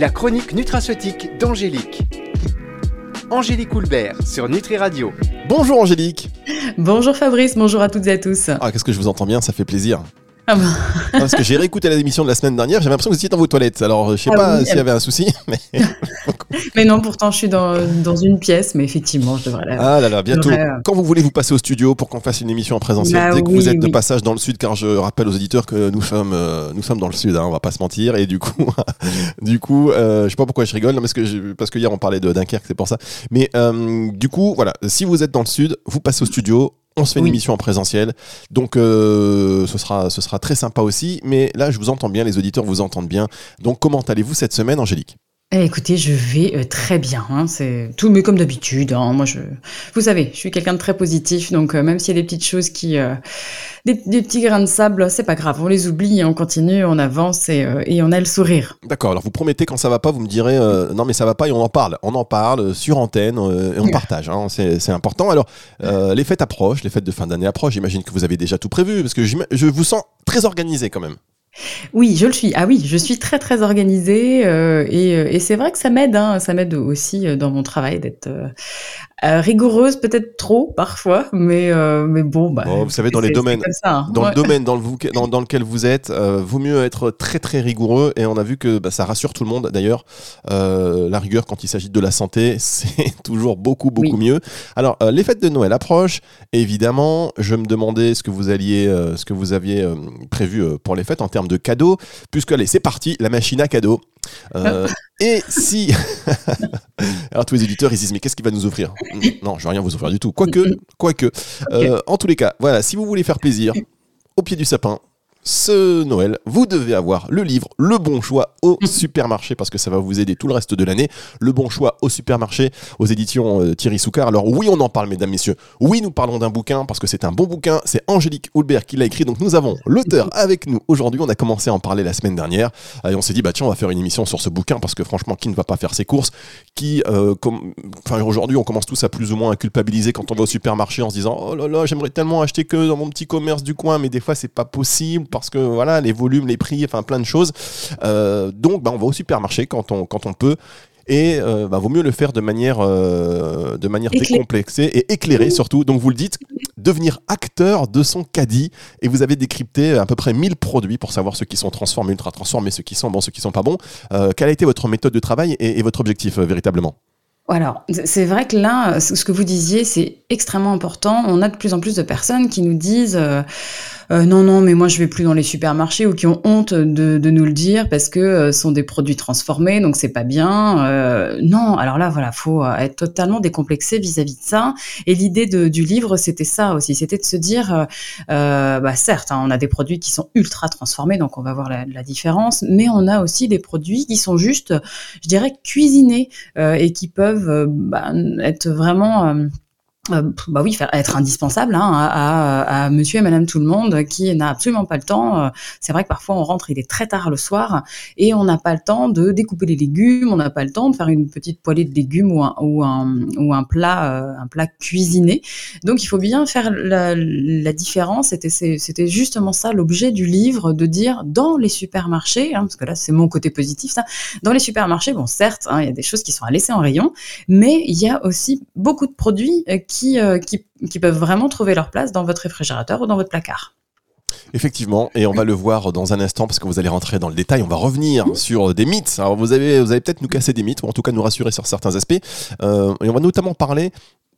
La chronique nutraceutique d'Angélique. Angélique Houlbert sur Nutri Radio. Bonjour Angélique. Bonjour Fabrice, bonjour à toutes et à tous. Ah, qu'est-ce que je vous entends bien, ça fait plaisir. Ah bah. parce que j'ai réécouté l'émission de la semaine dernière, j'avais l'impression que vous étiez dans vos toilettes. Alors, je sais Ah pas oui, s'il y avait un souci, mais. Mais non, pourtant je suis dans, dans une pièce, mais effectivement, je devrais la... Ah là là, bientôt. Ouais. Quand vous voulez vous passer au studio pour qu'on fasse une émission en présentiel, Bah dès que oui, vous êtes de passage dans le sud, car je rappelle aux auditeurs que nous sommes, euh, nous sommes dans le sud, hein, on va pas se mentir, et du coup, du coup, euh, je sais pas pourquoi je rigole, parce que je- parce que hier on parlait de Dunkerque, c'est pour ça. Mais euh, du coup, voilà, si vous êtes dans le sud, vous passez au studio. On se fait une émission en présentiel, donc euh, ce sera ce sera très sympa aussi. Mais là, je vous entends bien, les auditeurs vous entendent bien. Donc, comment allez-vous cette semaine, Angélique? Eh, écoutez, je vais euh, très bien. hein, c'est tout, mais comme d'habitude. hein, moi, je, vous savez, je suis quelqu'un de très positif, donc euh, même s'il y a des petites choses qui, euh, des, des petits grains de sable, c'est pas grave. On les oublie, on continue, on avance et, euh, et on a le sourire. D'accord, alors vous promettez quand ça va pas, vous me direz euh, non mais ça va pas et on en parle. On en parle euh, sur antenne euh, et on partage, hein, c'est c'est important. Alors euh, les fêtes approchent, les fêtes de fin d'année approchent, j'imagine que vous avez déjà tout prévu parce que j'ima- je vous sens très organisé quand même. Oui, je le suis. Ah oui, je suis très très organisée euh, et, euh, et c'est vrai que ça m'aide. Hein, ça m'aide aussi euh, dans mon travail d'être euh, rigoureuse, peut-être trop parfois, mais euh, mais bon, bah, Bon, vous savez, dans les domaines- ça, hein. Dans Ouais. le domaine dans, le dans, dans lequel vous êtes, vaut mieux être très très rigoureux et on a vu que bah, ça rassure tout le monde d'ailleurs. La rigueur quand il s'agit de la santé, c'est toujours beaucoup beaucoup Oui. mieux. Alors les fêtes de Noël approchent, évidemment. Je me demandais ce que vous alliez, ce que vous aviez prévu pour les fêtes en termes de cadeaux, puisque allez c'est parti, la machine à cadeaux. Euh, et si alors tous les éditeurs ils se disent mais qu'est-ce qu'il va nous offrir? Non, je vais rien vous offrir du tout. Quoique, quoique. Euh, en tous les cas, voilà, si vous voulez faire plaisir au pied du sapin. Ce Noël, vous devez avoir le livre Le Bon Choix au supermarché parce que ça va vous aider tout le reste de l'année. Le Bon Choix au supermarché aux éditions euh, Thierry Soucard. Alors oui, on en parle, mesdames, messieurs. Oui, nous parlons d'un bouquin parce que c'est un bon bouquin. C'est Angélique Houlbert qui l'a écrit. Donc nous avons l'auteur avec nous aujourd'hui. On a commencé à en parler la semaine dernière et on s'est dit bah tiens, on va faire une émission sur ce bouquin parce que franchement, qui ne va pas faire ses courses? Qui, euh, comme, enfin aujourd'hui, on commence tous à plus ou moins à culpabiliser quand on va au supermarché en se disant oh là là, j'aimerais tellement acheter que dans mon petit commerce du coin, mais des fois c'est pas possible parce que voilà les volumes, les prix, enfin plein de choses. Euh, donc bah, on va au supermarché quand on quand on peut. Et euh, bah, vaut mieux le faire de manière, euh, de manière décomplexée et éclairée surtout. Donc vous le dites, devenir acteur de son caddie. Et vous avez décrypté à peu près 1000 produits pour savoir ceux qui sont transformés, ultra transformés, ceux qui sont bons, ceux qui sont pas bons. Quelle a été votre méthode de travail et, et votre objectif véritablement? Alors, c'est- vrai que là, ce ce que vous disiez, c'est extrêmement important. On a de plus en plus de personnes qui nous disent euh, euh, non, non, mais moi je vais plus dans les supermarchés ou qui ont honte de, nous le dire parce que euh, sont des produits transformés, donc c'est pas bien. Euh, non, alors là, voilà, faut euh, être totalement décomplexé vis-à-vis de ça. Et l'idée du livre, c'était ça aussi, c'était de se dire, bah certes, hein, on a des produits qui sont ultra transformés, donc on va voir la, différence, mais on a aussi des produits qui sont juste, je dirais, cuisinés et qui peuvent bah, être vraiment bah oui, être indispensable hein, à, monsieur et madame tout le monde qui n'a absolument pas le temps. Euh, C'est vrai que parfois on rentre, il est très tard le soir et on n'a pas le temps de découper les légumes, on n'a pas le temps de faire une petite poêlée de légumes ou un, ou un, ou un plat, euh, un plat cuisiné. Donc il faut bien faire la, différence. C'était, justement ça l'objet du livre, de dire dans les supermarchés, hein, parce que là c'est mon côté positif, ça, dans les supermarchés, bon certes, hein, il y a des choses qui sont à laisser en rayon, mais il y a aussi beaucoup de produits euh, qui, euh, qui, qui peuvent vraiment trouver leur place dans votre réfrigérateur ou dans votre placard. Effectivement, et on va le voir dans un instant parce que vous allez rentrer dans le détail. On va revenir sur des mythes. Alors vous avez, vous peut-être nous casser des mythes ou en tout cas nous rassurer sur certains aspects. Euh, et on va notamment parler.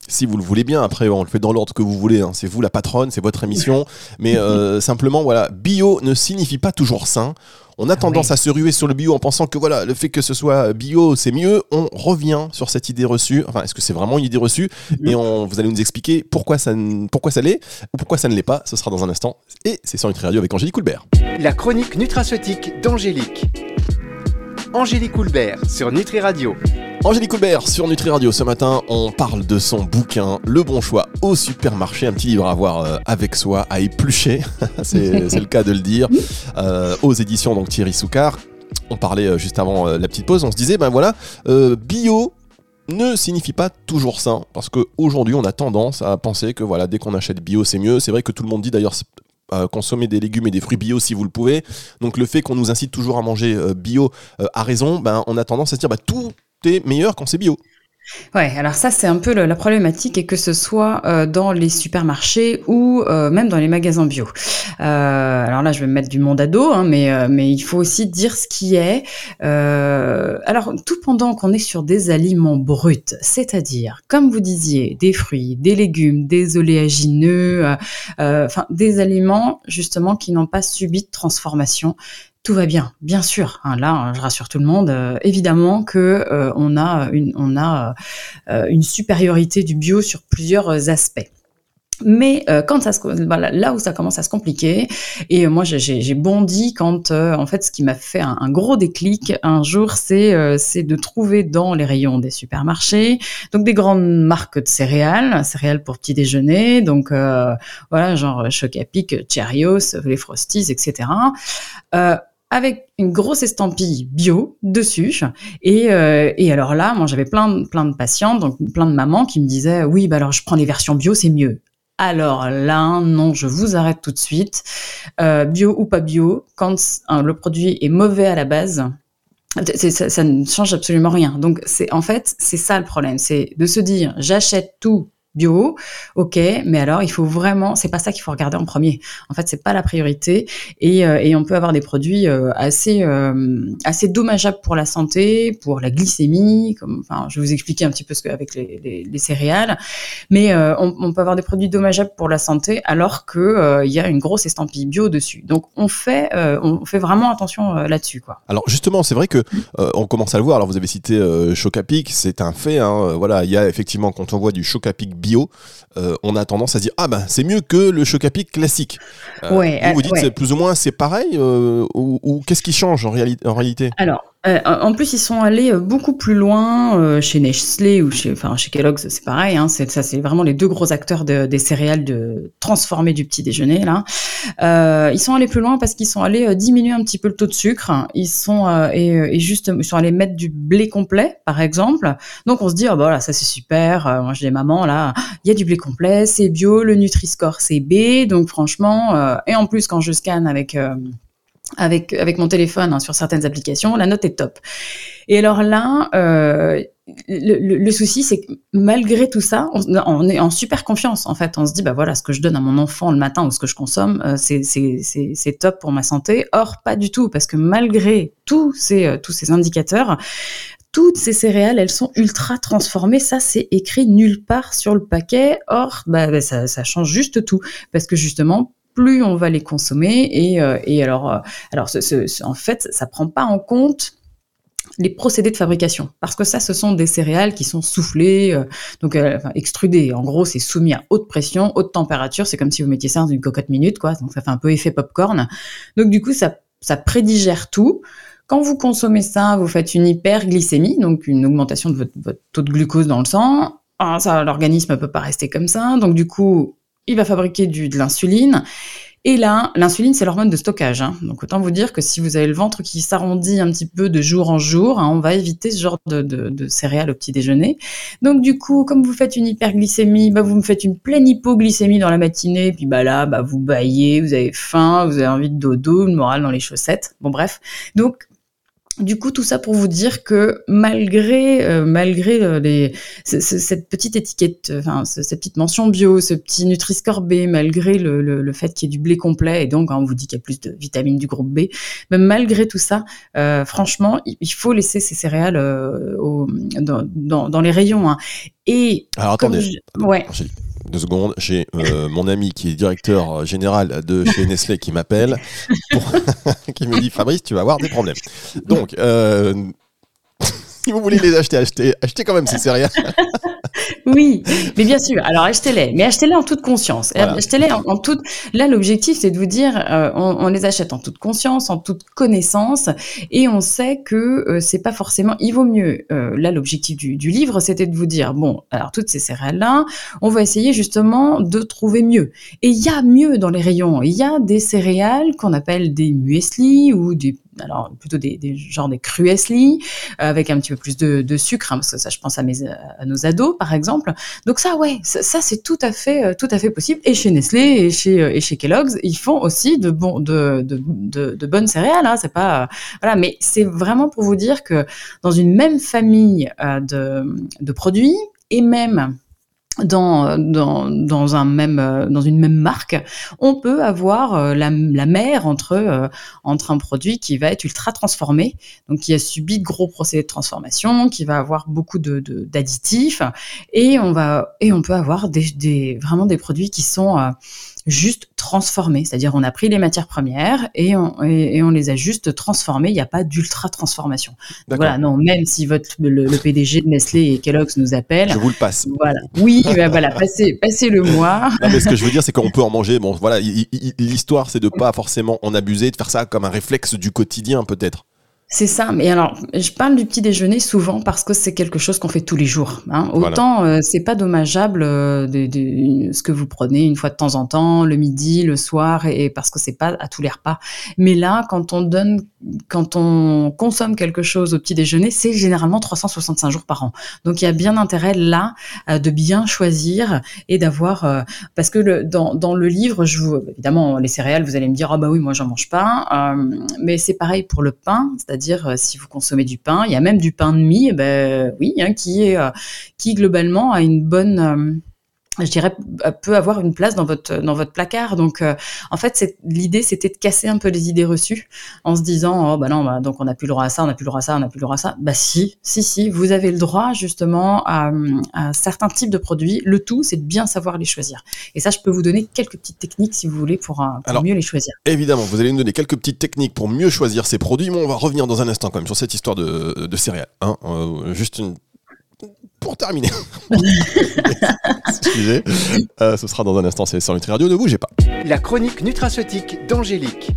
Si vous le voulez bien, après on le fait dans l'ordre que vous voulez. hein. C'est vous la patronne, c'est votre émission. Mais euh, simplement, voilà, bio ne signifie pas toujours sain. On a tendance à se ruer sur le bio en pensant que voilà, le fait que ce soit bio, c'est mieux. On revient sur cette idée reçue. Enfin, est-ce que c'est vraiment une idée reçue? Et on, vous allez nous expliquer pourquoi ça, n- pourquoi ça l'est ou pourquoi ça ne l'est pas. Ce sera dans un instant. Et c'est sur Nutri Radio avec Angélique Coulbert. La chronique nutraceutique d'Angélique. Angélique Houlbert sur Nutri Radio. Angélique Coulbert sur Nutri Radio. Ce matin, on parle de son bouquin Le Bon Choix au supermarché. Un petit livre à avoir euh, avec soi, à éplucher. c'est le cas de le dire. Euh, aux éditions donc Thierry Soucard. On parlait euh, juste avant la petite pause. On se disait, ben voilà, bio ne signifie pas toujours sain parce qu'aujourd'hui on a tendance à penser que voilà dès qu'on achète bio c'est mieux c'est vrai que tout le monde dit d'ailleurs euh, consommer des légumes et des fruits bio si vous le pouvez. Donc le fait qu'on nous incite toujours à manger euh, bio a raison, ben, on a tendance à se dire bah, tout est meilleur quand c'est bio. Ouais, alors ça c'est un peu la problématique et que ce soit euh, dans les supermarchés ou euh, même dans les magasins bio. Euh, alors là je vais me mettre du monde à dos, hein, mais mais il faut aussi dire ce qui est. alors tout pendant qu'on est sur des aliments bruts, c'est-à-dire comme vous disiez des fruits, des légumes, des oléagineux, enfin des aliments justement qui n'ont pas subi de transformation tout va bien, bien sûr. Hein, là, je rassure tout le monde. Euh, évidemment que euh, on a une, on a euh, une supériorité du bio sur plusieurs aspects. Mais quand ça se, là où ça commence à se compliquer, et moi j'ai bondi quand en fait ce qui m'a fait un, gros déclic un jour, c'est c'est de trouver dans les rayons des supermarchés donc des grandes marques de céréales, céréales pour petit déjeuner, donc voilà genre Choc à Pic, Cheerios, les Frosties, etc avec une grosse estampille bio dessus. Et, euh, et alors là, moi j'avais plein, plein de patients, donc plein de mamans qui me disaient oui, bah alors je prends les versions bio, c'est mieux. Alors là, non, je vous arrête tout de suite. Euh, bio ou pas bio, quand le produit est mauvais à la base, ça, ça, ne change absolument rien. Donc c'est en fait c'est ça le problème, c'est de se dire j'achète tout bio, ok, mais alors il faut vraiment, c'est pas ça qu'il faut regarder en premier. En fait, c'est pas la priorité et, euh, et on peut avoir des produits euh, assez euh, assez dommageables pour la santé, pour la glycémie. Comme, enfin, je vais vous expliquer un petit peu ce que avec les, les, les céréales, mais on, on, peut avoir des produits dommageables pour la santé alors que il y a une grosse estampille bio dessus. Donc on fait on fait vraiment attention là-dessus, quoi. Alors justement, c'est vrai que on commence à le voir. Alors vous avez cité Chocapic, c'est un fait. Hein, voilà, il y a effectivement quand on voit du Chocapic bio, euh, on a tendance à dire ah ben c'est mieux que le choc à pic classique. Euh, vous, vous dites c'est plus ou moins c'est pareil euh, ou, qu'est-ce qui change en, réalité en réalité? Alors euh, en plus, ils sont allés euh, beaucoup plus loin euh, chez Nestlé ou chez, enfin, chez Kellogg's, c'est pareil. Hein, ça, c'est vraiment les deux gros acteurs de, des céréales de transformer du petit déjeuner là. ils sont allés plus loin parce qu'ils sont allés diminuer un petit peu le taux de sucre. Ils sont et, et, juste, ils sont allés mettre du blé complet, par exemple. Donc on se dit, oh, bah, voilà, ça c'est super. moi, j'ai des mamans là, il y a du blé complet, c'est bio, le Nutri-Score c'est B. Donc franchement, et en plus quand je scanne avec avec, avec mon téléphone hein, sur certaines applications, la note est top. Et alors là, euh, le, le, souci, c'est que malgré tout ça, on, est en super confiance. En fait, on se dit, bah voilà, ce que je donne à mon enfant le matin ou ce que je consomme, euh, c'est top pour ma santé. Or, pas du tout, parce que malgré tous ces, euh, tous ces indicateurs, toutes ces céréales, elles sont ultra transformées. Ça, c'est écrit nulle part sur le paquet. Or, bah, bah ça, ça change juste tout, parce que justement, plus on va les consommer. Et, euh, et alors, euh, alors ce, en fait, ça prend pas en compte les procédés de fabrication, parce que ça, ce sont des céréales qui sont soufflées, euh, donc enfin, extrudées. En gros, c'est soumis à haute pression, haute température. C'est comme si vous mettiez ça dans une cocotte minute, quoi. Donc ça fait un peu effet popcorn. Donc du coup, ça, ça prédigère tout. Quand vous consommez ça, vous faites une hyperglycémie, donc une augmentation de votre, taux de glucose dans le sang. Ah, ça, l'organisme peut pas rester comme ça. Donc du coup, il va fabriquer du, de l'insuline. Et là, l'insuline, c'est l'hormone de stockage. Hein. Donc autant vous dire que si vous avez le ventre qui s'arrondit un petit peu de jour en jour, hein, on va éviter ce genre de, céréales au petit déjeuner. Donc du coup, comme vous faites une hyperglycémie, bah, vous me faites une pleine hypoglycémie dans la matinée, puis bah là, bah, vous baillez, vous avez faim, vous avez envie de dodo, le moral dans les chaussettes. Bon bref. Donc du coup, tout ça pour vous dire que malgré euh, malgré euh, les, cette petite étiquette, euh, enfin cette petite mention bio, ce petit Nutri-Score B, malgré le, le, fait qu'il y ait du blé complet et donc on vous dit qu'il y a plus de vitamines du groupe B, même malgré tout ça, franchement, il faut laisser ces céréales au, dans, dans, dans, les rayons. Hein. Et alors attendez, ouais deux secondes, j'ai euh, mon ami qui est directeur général de chez Nestlé qui m'appelle, qui me dit Fabrice, tu vas avoir des problèmes. Donc, euh, si vous voulez les acheter, achetez, achetez quand même ces céréales. Oui, mais bien sûr. Alors achetez-les, mais achetez-les en toute conscience. Achetez-les en, toute. Là, l'objectif, c'est de vous dire, euh, on, les achète en toute conscience, en toute connaissance, et on sait que euh, c'est pas forcément. Il vaut mieux. Euh, là, l'objectif du, du, livre, c'était de vous dire, bon, alors toutes ces céréales-là, on va essayer justement de trouver mieux. Et il y a mieux dans les rayons. Il y a des céréales qu'on appelle des muesli ou des alors plutôt des, des genre des cruesli avec un petit peu plus de, de sucre, hein, parce que ça, je pense à, mes, à nos ados par exemple. Donc ça, ouais, ça, c'est tout à fait, tout à fait possible. Et chez Nestlé et chez et chez Kellogg's, ils font aussi de bon, de, de, de, de bonnes céréales. Hein, c'est pas voilà, mais c'est vraiment pour vous dire que dans une même famille de, de produits et même dans, dans, dans, un même, dans une même marque, on peut avoir euh, la, la mer entre, euh, entre un produit qui va être ultra transformé, donc qui a subi de gros procédés de transformation, qui va avoir beaucoup de, d'additifs, et on va et on peut avoir des, des vraiment des produits qui sont euh, juste transformés, c'est-à-dire on a pris les matières premières et on, et, on les a juste transformées. Il n'y a pas d'ultra transformation. Voilà, non, même si votre le, PDG de Nestlé et Kellogg's nous appellent, je vous le passe. Voilà, oui, ben voilà, passez, passez le moi. Non, mais ce que je veux dire, c'est qu'on peut en manger. Bon, voilà, l'histoire, c'est de pas forcément en abuser, de faire ça comme un réflexe du quotidien, peut-être. C'est ça. Mais alors, je parle du petit déjeuner souvent parce que c'est quelque chose qu'on fait tous les jours. Hein. Autant euh, c'est pas dommageable euh, de, de, ce que vous prenez une fois de temps en temps, le midi, le soir, et, parce que c'est pas à tous les repas. Mais là, quand on donne, quand on consomme quelque chose au petit déjeuner, c'est généralement 365 jours par an. Donc il y a bien intérêt là euh, de bien choisir et d'avoir, parce que le, dans, dans le livre, je vous, évidemment les céréales, vous allez me dire ah bah oui moi j'en mange pas, mais c'est pareil pour le pain, c'est-à-dire dire euh, si vous consommez du pain. Il y a même du pain de mie, ben, oui, hein, qui est euh, qui globalement a une bonne euh, je dirais, peut avoir une place dans votre dans votre placard. Donc, euh, en fait, l'idée, c'était de casser un peu les idées reçues en se disant, oh bah non, bah, donc on n'a plus le droit à ça, on n'a plus le droit à ça, on n'a plus le droit à ça. Bah si, si, si, vous avez le droit justement à, à certains types de produits. Le tout, c'est de bien savoir les choisir. Et ça, je peux vous donner quelques petites techniques si vous voulez pour, euh, pour mieux les choisir. Évidemment, vous allez nous donner quelques petites techniques pour mieux choisir ces produits. Mais on va revenir dans un instant quand même sur cette histoire de, de céréales. Hein. Euh, juste une pour terminer. Excusez. Euh, ce sera dans un instant, c'est sur Nutri Radio, ne bougez pas. La chronique nutraceutique d'Angélique.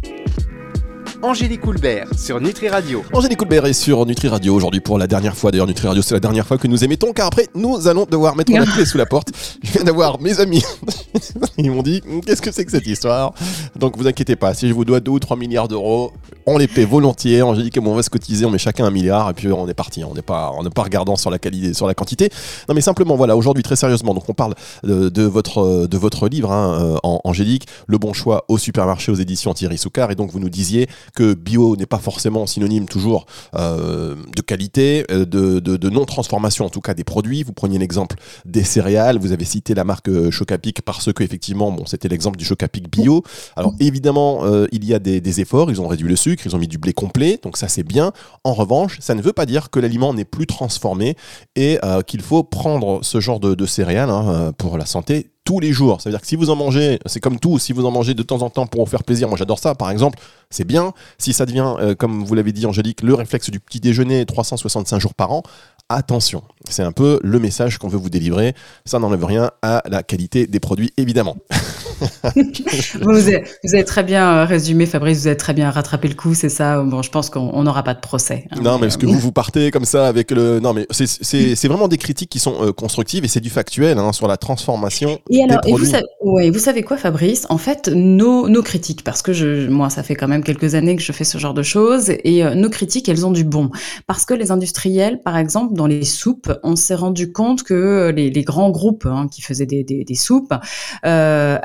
Angélique Coulbert sur Nutri Radio. Angélique Coulbert est sur Nutri Radio aujourd'hui pour la dernière fois. D'ailleurs, Nutri Radio, c'est la dernière fois que nous émettons, car après, nous allons devoir mettre la clé sous la porte. Je viens d'avoir mes amis. Ils m'ont dit, qu'est-ce que c'est que cette histoire? Donc, vous inquiétez pas, si je vous dois 2 ou 3 milliards d'euros, on les paie volontiers. Angélique et on va se cotiser, on met chacun un milliard, et puis on est parti. On n'est pas, on n'est pas regardant sur la qualité, sur la quantité. Non, mais simplement, voilà, aujourd'hui, très sérieusement, donc on parle de, votre, de votre livre, hein, euh, Angélique, Le bon choix au supermarché aux éditions Thierry Soucard. Et donc, vous nous disiez que bio n'est pas forcément synonyme toujours euh, de qualité, euh, de, non-transformation en tout cas des produits. Vous preniez l'exemple des céréales, vous avez cité la marque Chocapic parce que effectivement, bon, c'était l'exemple du Chocapic bio. Alors évidemment, il y a des, efforts, ils ont réduit le sucre, ils ont mis du blé complet, donc ça c'est bien. En revanche, ça ne veut pas dire que l'aliment n'est plus transformé et qu'il faut prendre ce genre de, céréales hein, pour la santé tous les jours. Ça veut dire que si vous en mangez, c'est comme tout, si vous en mangez de temps en temps pour vous faire plaisir, moi j'adore ça par exemple, c'est bien. Si ça devient, euh, comme vous l'avez dit Angélique, le réflexe du petit déjeuner 365 jours par an, attention. C'est un peu le message qu'on veut vous délivrer. Ça n'enlève rien à la qualité des produits, évidemment. vous, avez, très bien euh, résumé, Fabrice, vous avez très bien rattrapé le coup, c'est ça. Bon, je pense qu'on n'aura pas de procès. Hein, non, mais est-ce que vous, vous partez comme ça avec le. Non, mais c'est vraiment des critiques qui sont euh, constructives et c'est du factuel hein, sur la transformation. Et alors, des produits. vous, savez, ouais, vous savez quoi, Fabrice? En fait, nos, nos critiques, parce que je, moi, ça fait quand même quelques années que je fais ce genre de choses, et euh, nos critiques, elles ont du bon. Parce que les industriels, par exemple, dans les soupes, on s'est rendu compte que les, les grands groupes hein, qui faisaient des, des, des soupes euh,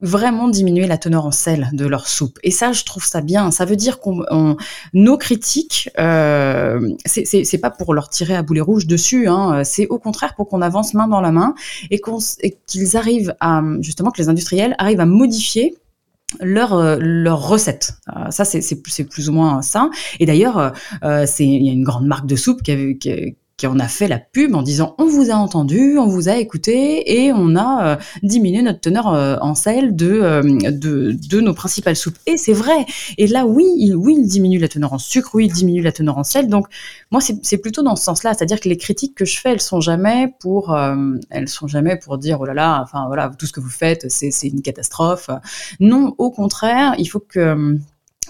vraiment diminuer la teneur en sel de leur soupe. Et ça, je trouve ça bien. Ça veut dire qu'on nos critiques, euh, c'est pas pour leur tirer à boulet rouge dessus. Hein, c'est au contraire pour qu'on avance main dans la main et qu'ils arrivent à justement que les industriels arrivent à modifier leur euh, leur recette. Euh, ça c'est plus ou moins ça. Et d'ailleurs, euh, c'est il y a une grande marque de soupe qui a, qui, qui en a fait la pub en disant on vous a entendu, on vous a écouté et on a euh, diminué notre teneur euh, en sel de, euh, de, de, nos principales soupes. Et c'est vrai. Et là, oui, il, oui, il diminue la teneur en sucre, oui, il diminue la teneur en sel. Donc, moi, c'est plutôt dans ce sens-là. C'est-à-dire que les critiques que je fais, elles sont jamais pour, elles sont jamais pour dire oh là là, enfin voilà, tout ce que vous faites, c'est une catastrophe. Non, au contraire, il faut que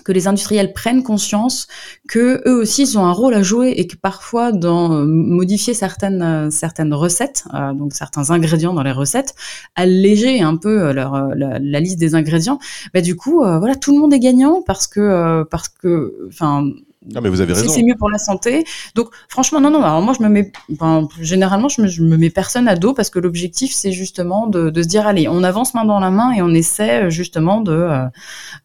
que les industriels prennent conscience que eux aussi ils ont un rôle à jouer et que parfois dans euh, modifier certaines euh, certaines recettes, euh, donc certains ingrédients dans les recettes, alléger un peu leur la, liste des ingrédients, bah du coup voilà tout le monde est gagnant parce que parce que enfin ah, mais vous avez raison. C'est mieux pour la santé. Donc, franchement, non, non. Alors, moi, je me mets, généralement, je me, je me mets personne à dos parce que l'objectif, c'est justement de, de, se dire, allez, on avance main dans la main et on essaie justement de,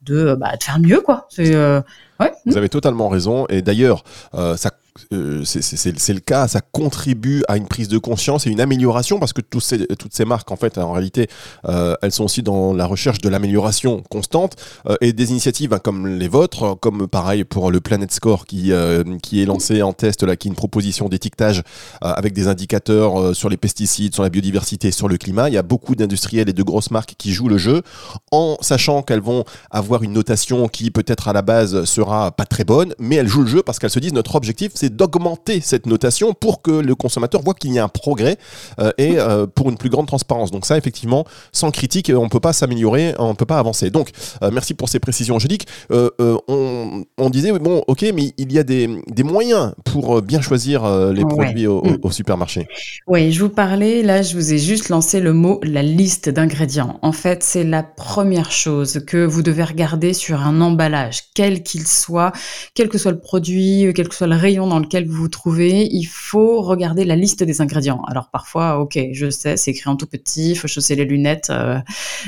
de, bah, de faire mieux, quoi. C'est, euh, ouais. Vous avez totalement raison. Et d'ailleurs, euh, ça euh, c'est le cas, ça contribue à une prise de conscience et une amélioration parce que tous ces, toutes ces marques, en fait, en réalité, euh, elles sont aussi dans la recherche de l'amélioration constante euh, et des initiatives hein, comme les vôtres, comme pareil pour le Planet Score qui, qui est lancé en test, là, qui est une proposition d'étiquetage avec des indicateurs sur les pesticides, sur la biodiversité, sur le climat. Il y a beaucoup d'industriels et de grosses marques qui jouent le jeu en sachant qu'elles vont avoir une notation qui peut-être à la base sera pas très bonne, mais elles jouent le jeu parce qu'elles se disent notre objectif c'est d'augmenter cette notation pour que le consommateur voit qu'il y a un progrès euh, et euh, pour une plus grande transparence. Donc ça, effectivement, sans critique, on ne peut pas s'améliorer, on ne peut pas avancer. Donc, euh, merci pour ces précisions, Angélique. On, on, disait, bon, ok, mais il y a des, des moyens pour bien choisir les produits au, mm. au, supermarché. Oui, je vous parlais, là, je vous ai juste lancé le mot, la liste d'ingrédients. En fait, c'est la première chose que vous devez regarder sur un emballage, quel qu'il soit, quel que soit le produit, quel que soit le rayon dans lequel vous vous trouvez, il faut regarder la liste des ingrédients. Alors parfois, ok, je sais, c'est écrit en tout petit, il faut chausser les lunettes euh,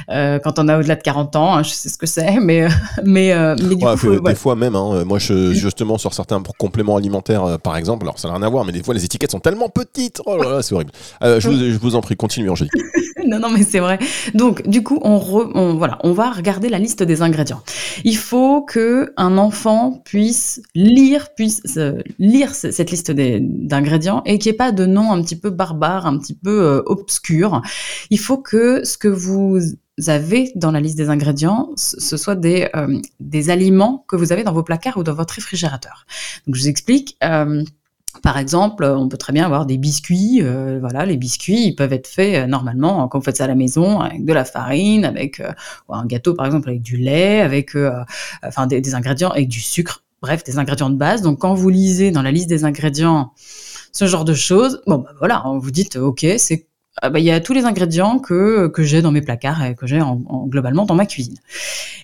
euh, quand on a au-delà de 40 ans, hein, je sais ce que c'est, mais euh, mais, mais du coup, des fois même, hein, moi je, justement sur certains compléments alimentaires, par exemple, alors ça n'a rien à voir, mais des fois les étiquettes sont tellement petites, oh là là, c'est horrible. Je vous, je, vous, en prie, continuez Angélique. non, non, mais c'est vrai. Donc, du coup, on, on, voilà, on va regarder la liste des ingrédients. Il faut que un enfant puisse lire, puisse lire cette liste d'ingrédients et qu'il n'y ait pas de nom un petit peu barbare, un petit peu euh, obscur. Il faut que ce que vous avez dans la liste des ingrédients, ce soit des, euh, des aliments que vous avez dans vos placards ou dans votre réfrigérateur. Donc je vous explique. Euh, par exemple, on peut très bien avoir des biscuits. voilà, les biscuits, peuvent être faits normalement quand vous faites ça à la maison avec de la farine, avec un gâteau par exemple avec du lait, avec enfin des, ingrédients avec du sucre bref, des ingrédients de base. Donc quand vous lisez dans la liste des ingrédients ce genre de choses, bon bah voilà, vous dites ok, c'est ah, bah, il y a tous les ingrédients que, j'ai dans mes placards et que j'ai en, globalement dans ma cuisine.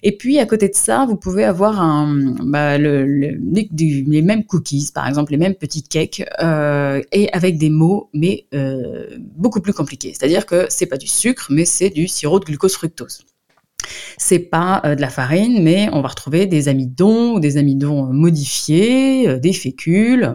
Et puis à côté de ça, vous pouvez avoir un, bah, le, les, mêmes cookies, par exemple les mêmes petites cakes, euh, et avec des mots mais euh, beaucoup plus compliqués. C'est-à-dire que c'est pas du sucre, mais c'est du sirop de glucose fructose. C'est pas euh, de la farine, mais on va retrouver des amidons des amidons modifiés, euh, des fécules,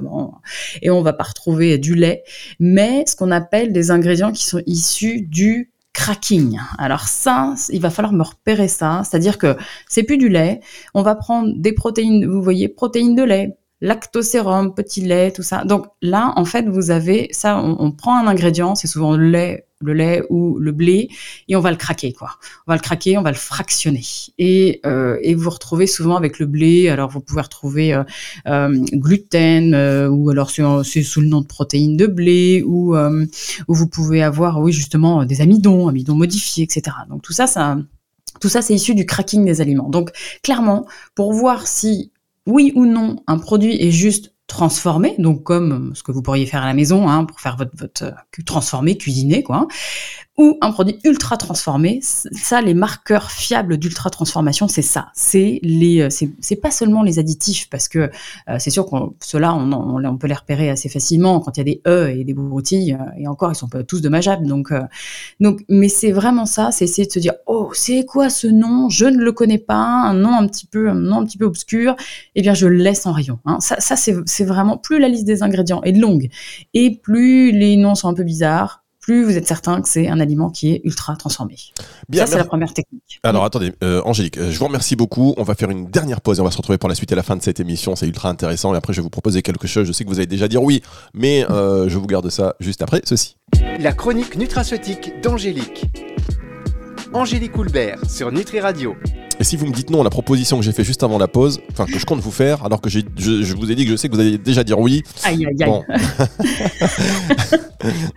et on va pas retrouver du lait, mais ce qu'on appelle des ingrédients qui sont issus du cracking. Alors ça, il va falloir me repérer ça, c'est-à-dire que c'est plus du lait, on va prendre des protéines, vous voyez, protéines de lait, lactosérum, petit lait, tout ça. Donc là, en fait, vous avez ça, on, prend un ingrédient, c'est souvent le lait le lait ou le blé et on va le craquer quoi. On va le craquer, on va le fractionner et, euh, et vous retrouvez souvent avec le blé. Alors vous pouvez retrouver euh, euh gluten ou alors c'est sous le nom de protéines de blé ou, ou vous pouvez avoir oui justement des amidons, amidons modifiés, etc. Donc tout ça, ça tout ça c'est issu du cracking des aliments. Donc clairement pour voir si oui ou non un produit est juste transformé, donc comme ce que vous pourriez faire à la maison hein, pour faire votre, votre euh, transformé, cuisiner, quoi ou un produit ultra transformé. Ça, les marqueurs fiables d'ultra transformation, c'est ça. C'est les, euh, c'est pas seulement les additifs parce que euh, c'est sûr que ceux-là, on, on, peut les repérer assez facilement quand il y a des e et des broutilles euh, et encore, ils sont pas tous dommageables. Donc, donc, mais c'est vraiment ça. C'est essayer de se dire, oh, c'est quoi ce nom? Je ne le connais pas. Un nom un petit peu, un nom un petit peu obscur. Eh bien, je le laisse en rayon. Hein. Ça, ça c'est vraiment plus la liste des ingrédients est longue et plus les noms sont un peu bizarres plus vous êtes certain que c'est un aliment qui est ultra transformé. Bien, ça, c'est la première technique. Alors, attendez, euh, Angélique, euh, je vous remercie beaucoup. On va faire une dernière pause et on va se retrouver pour la suite et la fin de cette émission. C'est ultra intéressant. Et après, je vais vous proposer quelque chose. Je sais que vous allez déjà dire oui, mais euh, je vous garde ça juste après ceci. La chronique nutraceutique d'Angélique. Angélique Houlbert sur Nutri Radio. Et si vous me dites non à la proposition que j'ai fait juste avant la pause, enfin que je compte vous faire, alors que je, je vous ai dit que je sais que vous allez déjà dire oui. Aïe, aïe, aïe. Bon.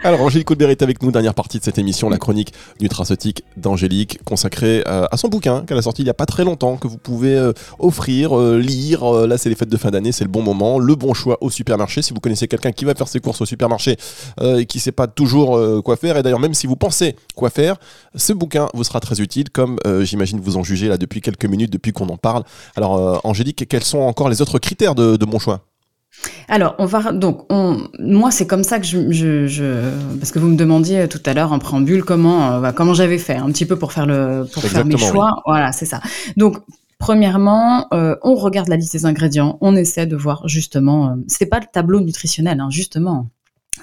Alors, Angélique Coulbert est avec nous, dernière partie de cette émission, la chronique nutraceutique d'Angélique, consacrée euh, à son bouquin qu'elle a sorti il n'y a pas très longtemps, que vous pouvez euh, offrir, euh, lire. Là, c'est les fêtes de fin d'année, c'est le bon moment, le bon choix au supermarché. Si vous connaissez quelqu'un qui va faire ses courses au supermarché et qui ne sait pas toujours quoi faire, et d'ailleurs, même si vous pensez quoi faire, ce bouquin vous sera très utile, comme j'imagine vous en jugez là depuis quelques minutes, depuis qu'on en parle. Alors, euh, Angélique, quels sont encore les autres critères de, de bon choix? Alors, on va donc, on, moi, c'est comme ça que je, je, je- parce que vous me demandiez tout à l'heure en préambule comment, euh, bah, comment j'avais fait, un petit peu pour faire le, pour faire mes choix. Voilà, c'est ça. Donc, premièrement, euh, on regarde la liste des ingrédients, on essaie de voir justement, euh, c'est pas le tableau nutritionnel, hein, justement.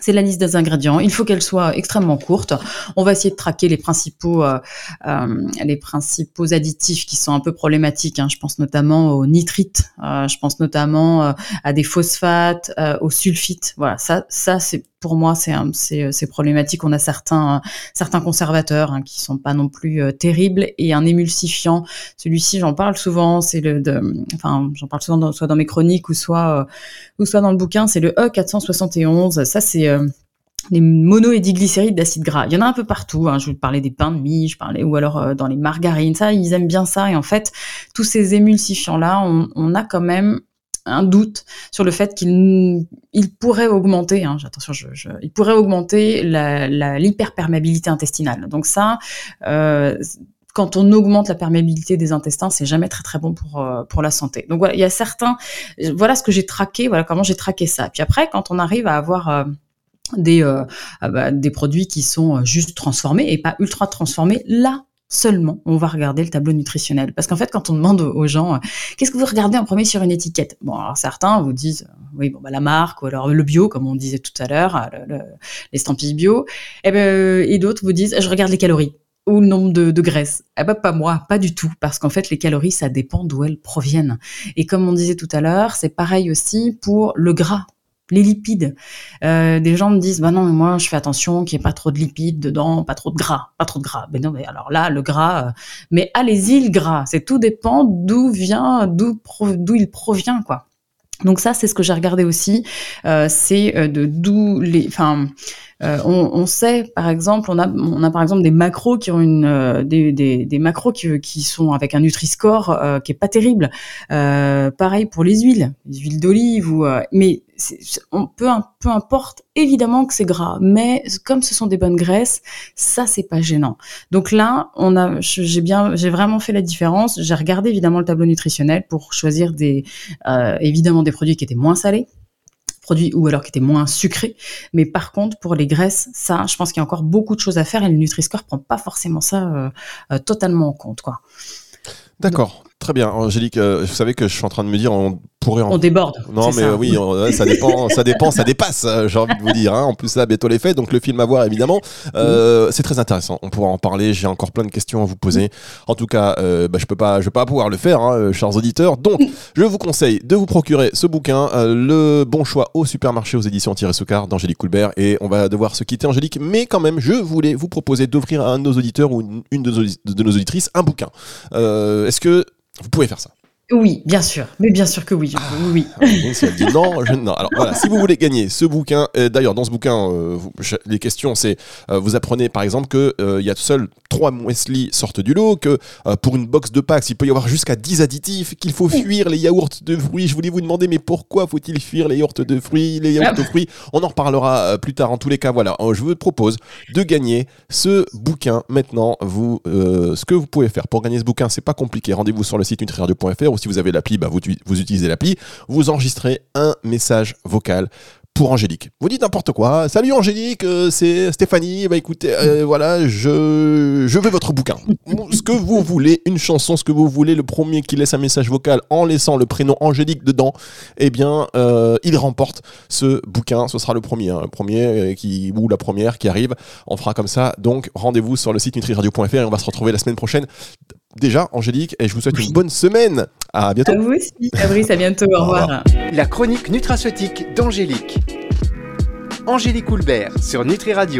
C'est la liste des ingrédients. Il faut qu'elle soit extrêmement courte. On va essayer de traquer les principaux, euh, euh, les principaux additifs qui sont un peu problématiques. hein. Je pense notamment aux nitrites. euh, je pense notamment à des phosphates, aux sulfites. Voilà, ça, ça c'est pour moi c'est un- c'est problématique. On a certains euh, certains conservateurs hein, qui sont pas non plus euh, terribles et un émulsifiant. Celui-ci, j'en parle souvent. C'est le, de, enfin, j'en parle souvent dans, soit dans mes chroniques ou soit euh, ou soit dans le bouquin. C'est le E471. Ça c'est euh, les mono et diglycérides d'acide gras. Il y en a un peu partout. Hein. Je vous parlais des pains de mie, je parlais ou alors euh, dans les margarines. Ça, ils aiment bien ça. Et en fait, tous ces émulsifiants-là, on, on a quand même un doute sur le fait qu'ils ils pourraient augmenter, hein, je, je, ils pourraient augmenter l'hyperperméabilité intestinale. Donc ça, euh, quand on augmente la perméabilité des intestins, c'est jamais très très bon pour euh, pour la santé. Donc voilà, il y a certains, voilà ce que j'ai traqué, voilà comment j'ai traqué ça. Puis après, quand on arrive à avoir euh, des, euh, ah bah, des produits qui sont euh, juste transformés et pas ultra transformés, là seulement on va regarder le tableau nutritionnel. Parce qu'en fait, quand on demande aux gens euh, qu'est-ce que vous regardez en premier sur une étiquette, bon, alors certains vous disent euh, oui, bon, bah, la marque ou alors le bio, comme on disait tout à l'heure, euh, le- le- l'estampille bio, et, ben, et d'autres vous disent je regarde les calories ou le nombre de, de graisses. Eh ben, pas moi, pas du tout, parce qu'en fait, les calories, ça dépend d'où elles proviennent. Et comme on disait tout à l'heure, c'est pareil aussi pour le gras les lipides. Euh, des gens me disent, bah non, mais moi, je fais attention qu'il n'y ait pas trop de lipides dedans, pas trop de gras, pas trop de gras. Ben non, mais alors là, le gras, euh, mais allez-y, le gras. C'est tout dépend d'où vient, d'où d'où il provient, quoi. Donc ça, c'est ce que j'ai regardé aussi. Euh, c'est de d'où les, enfin, euh, on, on sait, par exemple, on a, on a par exemple des macros qui ont une, euh, des, des, des macros qui, qui sont avec un Nutri-Score euh, qui est pas terrible. Euh, pareil pour les huiles, les huiles d'olive ou, euh, mais on peut, peu importe, évidemment que c'est gras, mais comme ce sont des bonnes graisses, ça c'est pas gênant. Donc là, on a, j'ai bien, j'ai vraiment fait la différence. J'ai regardé évidemment le tableau nutritionnel pour choisir des, euh, évidemment des produits qui étaient moins salés ou alors qui étaient moins sucrés. Mais par contre, pour les graisses, ça, je pense qu'il y a encore beaucoup de choses à faire et le Nutri-Score prend pas forcément ça euh, euh, totalement en compte. Quoi. D'accord, très bien. Angélique, euh, vous savez que je suis en train de me dire, on pourrait en On déborde. Non, mais ça. oui, on- ouais, ça dépend, ça dépend, ça dépasse, euh, j'ai envie de vous dire. hein. En plus, là, bientôt les fêtes, donc le film à voir, évidemment. Euh, C'est très intéressant. On pourra en parler. J'ai encore plein de questions à vous poser. En tout cas, euh, bah, je peux pas, je vais pas pouvoir le faire, hein, chers auditeurs. Donc, je vous conseille de vous procurer ce bouquin, Le bon choix au supermarché aux éditions Thierry Soucard d'Angélique Coulbert. Et on va devoir se quitter, Angélique. Mais quand même, je voulais vous proposer d'offrir à un de nos auditeurs ou une, une de, nos, de nos auditrices un bouquin. Est-ce que vous pouvez faire ça Oui, bien sûr. Mais bien sûr que oui. oui. Ah, si elle dit non, je non. Alors voilà, si vous voulez gagner ce bouquin, euh, d'ailleurs dans ce bouquin, euh, vous- les questions c'est, euh, vous apprenez par exemple que euh, il y a seuls trois muesli sortent du lot, que pour une box de packs il peut y avoir jusqu'à 10 additifs, qu'il faut fuir les yaourts de fruits. Je voulais vous demander mais pourquoi faut-il fuir les yaourts de fruits, les yaourts Ah. de fruits? On en reparlera plus tard. En tous les cas, voilà, je vous propose de gagner ce bouquin maintenant. Vous, ce que vous pouvez faire pour gagner ce bouquin, c'est pas compliqué. Rendez-vous sur le site nutriradio.fr si vous avez l'appli, bah, vous, utilisez l'appli. Vous enregistrez un message vocal pour Angélique. Vous dites n'importe quoi. Salut Angélique, euh, c'est Stéphanie. Bah écoutez, euh, voilà, je, veux votre bouquin. ce que vous voulez, une chanson, ce que vous voulez. Le premier qui laisse un message vocal en laissant le prénom Angélique dedans, eh bien, euh, il remporte ce bouquin. Ce sera le premier, hein, le premier qui ou la première qui arrive. On fera comme ça. Donc rendez-vous sur le site nutriradio.fr et on va se retrouver la semaine prochaine. Déjà, Angélique, et je vous souhaite une bonne semaine. À bientôt. À vous aussi, Fabrice. À bientôt. Au revoir. La chronique nutraceutique d'Angélique. Angélique Houlbert sur Nutri Radio.